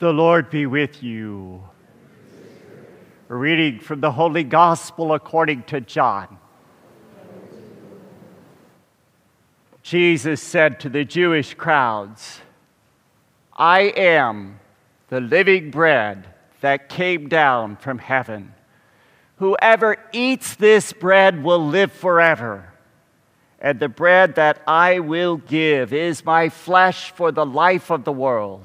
The Lord be with you. A reading from the Holy Gospel according to John. Jesus said to the Jewish crowds, I am the living bread that came down from heaven. Whoever eats this bread will live forever. And the bread that I will give is my flesh for the life of the world.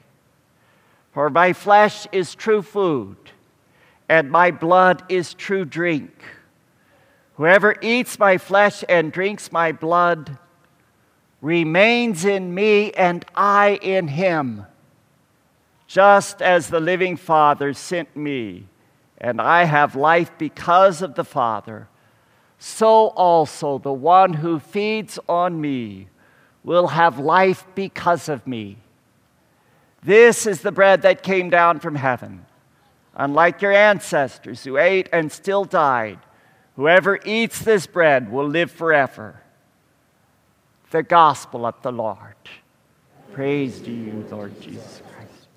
For my flesh is true food, and my blood is true drink. Whoever eats my flesh and drinks my blood remains in me, and I in him. Just as the living Father sent me and I have life because of the Father, so also the one who feeds on me will have life because of me. This is the bread that came down from heaven. Unlike your ancestors who ate and still died, whoever eats this bread will live forever. The gospel of the Lord. Praise to you, Lord Jesus. Christ.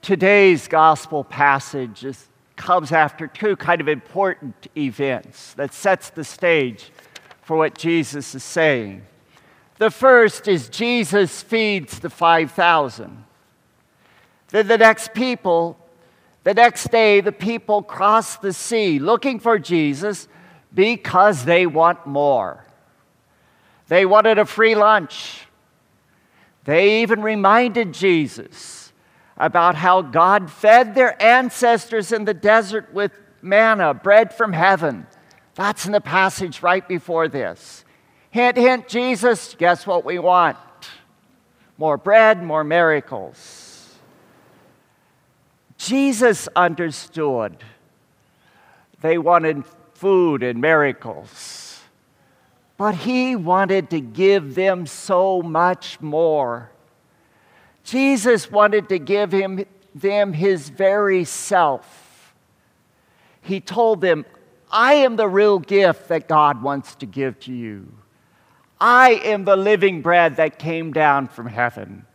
Today's gospel passage is, comes after two kind of important events that sets the stage for what Jesus is saying. The first is Jesus feeds the 5,000. Then the next people, the next day, the people cross the sea looking for Jesus because they want more. They wanted a free lunch. They even reminded Jesus about how God fed their ancestors in the desert with manna, bread from heaven. That's in the passage right before this. Hint, hint, Jesus, guess what we want? More bread, more miracles. Jesus understood they wanted food and miracles, but he wanted to give them so much more. Jesus wanted to give him, them his very self. He told them, I am the real gift that God wants to give to you. I am the living bread that came down from heaven.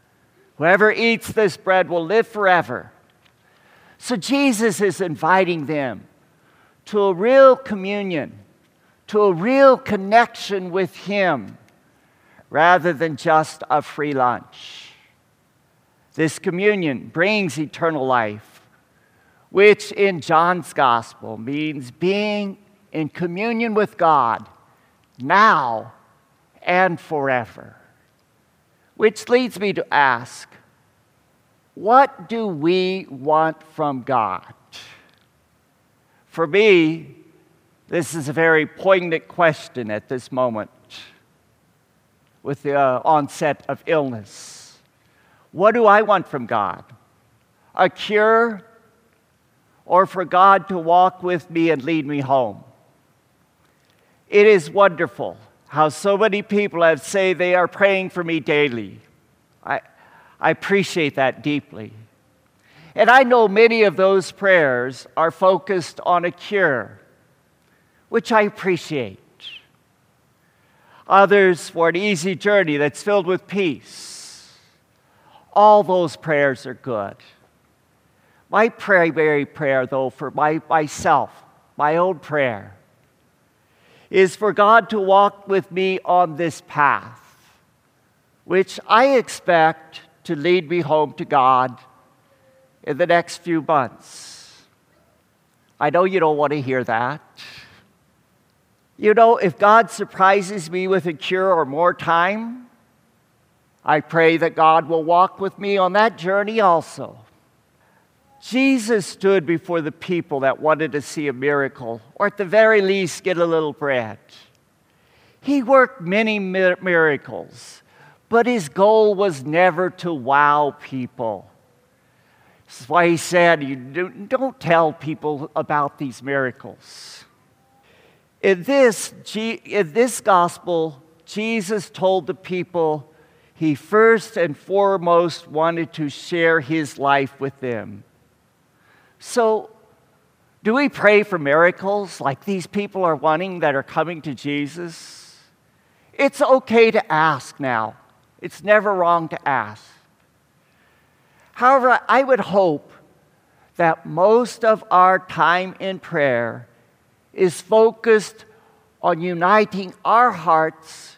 Whoever eats this bread will live forever. So Jesus is inviting them to a real communion, to a real connection with Him, rather than just a free lunch. This communion brings eternal life, which in John's gospel means being in communion with God now and forever. Which leads me to ask what do we want from God? For me, this is a very poignant question at this moment with the uh, onset of illness. What do I want from God? A cure or for God to walk with me and lead me home? It is wonderful how so many people have say they are praying for me daily. I, I appreciate that deeply. And I know many of those prayers are focused on a cure, which I appreciate. Others for an easy journey that's filled with peace all those prayers are good. My primary prayer, though, for my, myself, my own prayer, is for God to walk with me on this path, which I expect to lead me home to God in the next few months. I know you don't want to hear that. You know, if God surprises me with a cure or more time, I pray that God will walk with me on that journey also. Jesus stood before the people that wanted to see a miracle, or at the very least, get a little bread. He worked many miracles, but his goal was never to wow people. This is why he said, you don't tell people about these miracles. In this, in this gospel, Jesus told the people he first and foremost wanted to share his life with them. So, do we pray for miracles like these people are wanting that are coming to Jesus? It's okay to ask now, it's never wrong to ask. However, I would hope that most of our time in prayer is focused on uniting our hearts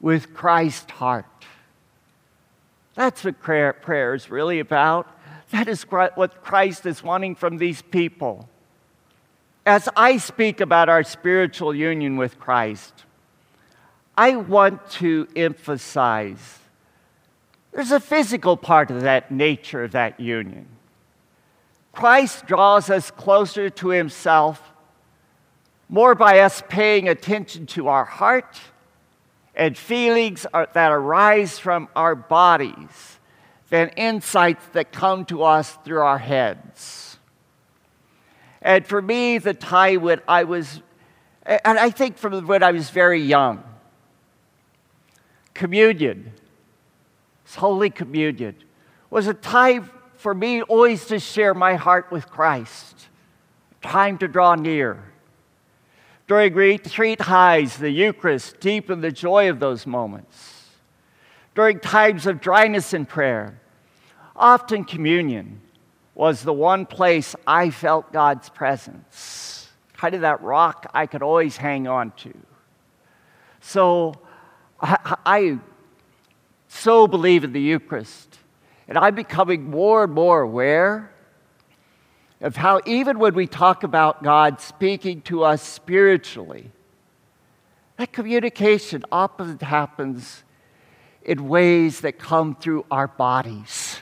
with Christ's heart. That's what prayer, prayer is really about. That is what Christ is wanting from these people. As I speak about our spiritual union with Christ, I want to emphasize there's a physical part of that nature of that union. Christ draws us closer to himself more by us paying attention to our heart and feelings that arise from our bodies than insights that come to us through our heads. And for me, the time when I was, and I think from when I was very young, communion, Holy Communion, was a time for me always to share my heart with Christ, time to draw near. During retreat highs, the Eucharist deepened the joy of those moments. During times of dryness in prayer, often communion was the one place I felt God's presence, kind of that rock I could always hang on to. So I, I so believe in the Eucharist, and I'm becoming more and more aware of how, even when we talk about God speaking to us spiritually, that communication often happens in ways that come through our bodies,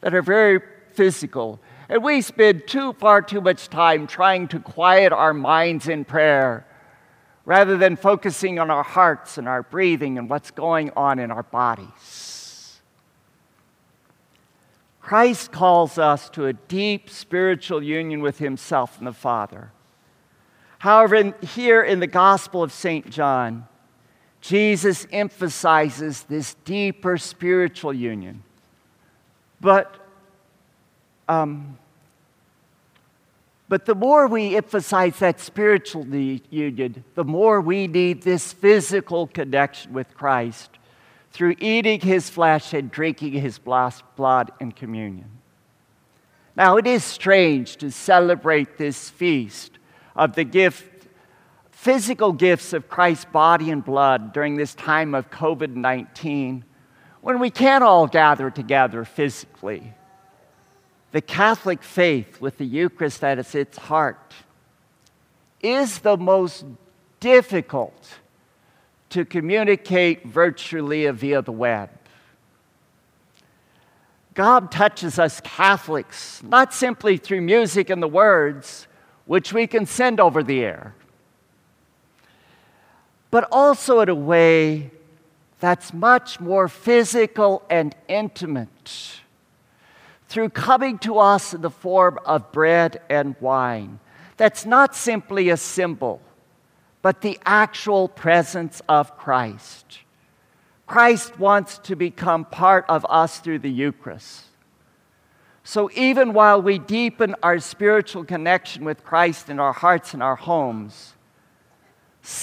that are very physical. And we spend too far too much time trying to quiet our minds in prayer rather than focusing on our hearts and our breathing and what's going on in our bodies. Christ calls us to a deep spiritual union with Himself and the Father. However, in, here in the Gospel of St. John, Jesus emphasizes this deeper spiritual union. But um, but the more we emphasize that spiritual union, the more we need this physical connection with Christ through eating his flesh and drinking his blood in communion. Now, it is strange to celebrate this feast of the gift, physical gifts of Christ's body and blood during this time of COVID 19 when we can't all gather together physically the Catholic faith with the Eucharist at its heart is the most difficult to communicate virtually via the web. God touches us Catholics not simply through music and the words, which we can send over the air, but also in a way that's much more physical and intimate through coming to us in the form of bread and wine. That's not simply a symbol, but the actual presence of Christ. Christ wants to become part of us through the Eucharist. So even while we deepen our spiritual connection with Christ in our hearts and our homes,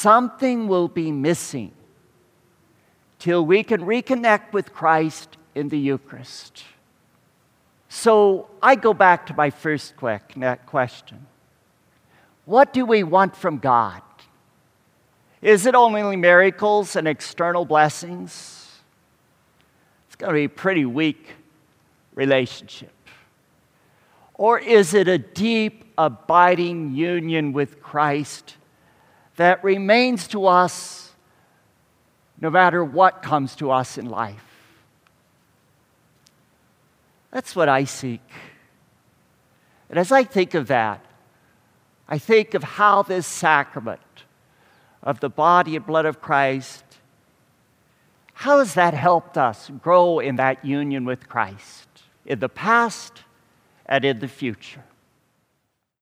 something will be missing till we can reconnect with Christ in the Eucharist. So I go back to my first question What do we want from God? Is it only miracles and external blessings? It's going to be a pretty weak relationship. Or is it a deep, abiding union with Christ that remains to us no matter what comes to us in life? That's what I seek. And as I think of that, I think of how this sacrament of the body and blood of Christ, how has that helped us grow in that union with Christ in the past and in the future?